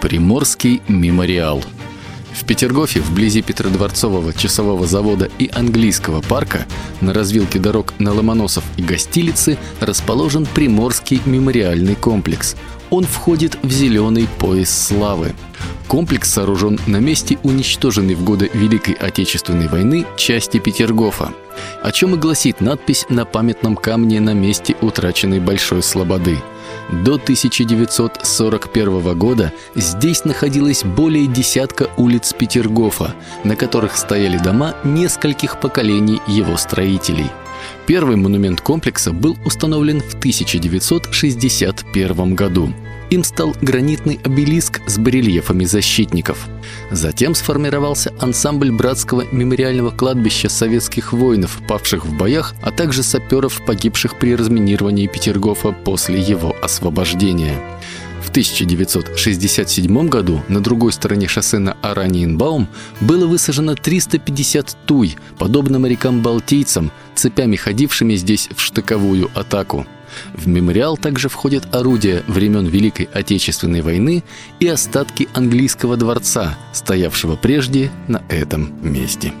Приморский мемориал. В Петергофе, вблизи Петродворцового часового завода и английского парка, на развилке дорог на Ломоносов и Гостилицы расположен Приморский мемориальный комплекс. Он входит в зеленый пояс славы. Комплекс сооружен на месте уничтоженной в годы Великой Отечественной войны части Петергофа, о чем и гласит надпись на памятном камне на месте утраченной Большой Слободы – до 1941 года здесь находилось более десятка улиц Петергофа, на которых стояли дома нескольких поколений его строителей. Первый монумент комплекса был установлен в 1961 году. Им стал гранитный обелиск с барельефами защитников. Затем сформировался ансамбль братского мемориального кладбища советских воинов, павших в боях, а также саперов, погибших при разминировании Петергофа после его освобождения. В 1967 году на другой стороне шоссе на Араниенбаум было высажено 350 туй, подобно морякам-балтийцам, цепями ходившими здесь в штыковую атаку. В мемориал также входят орудия времен Великой Отечественной войны и остатки английского дворца, стоявшего прежде на этом месте.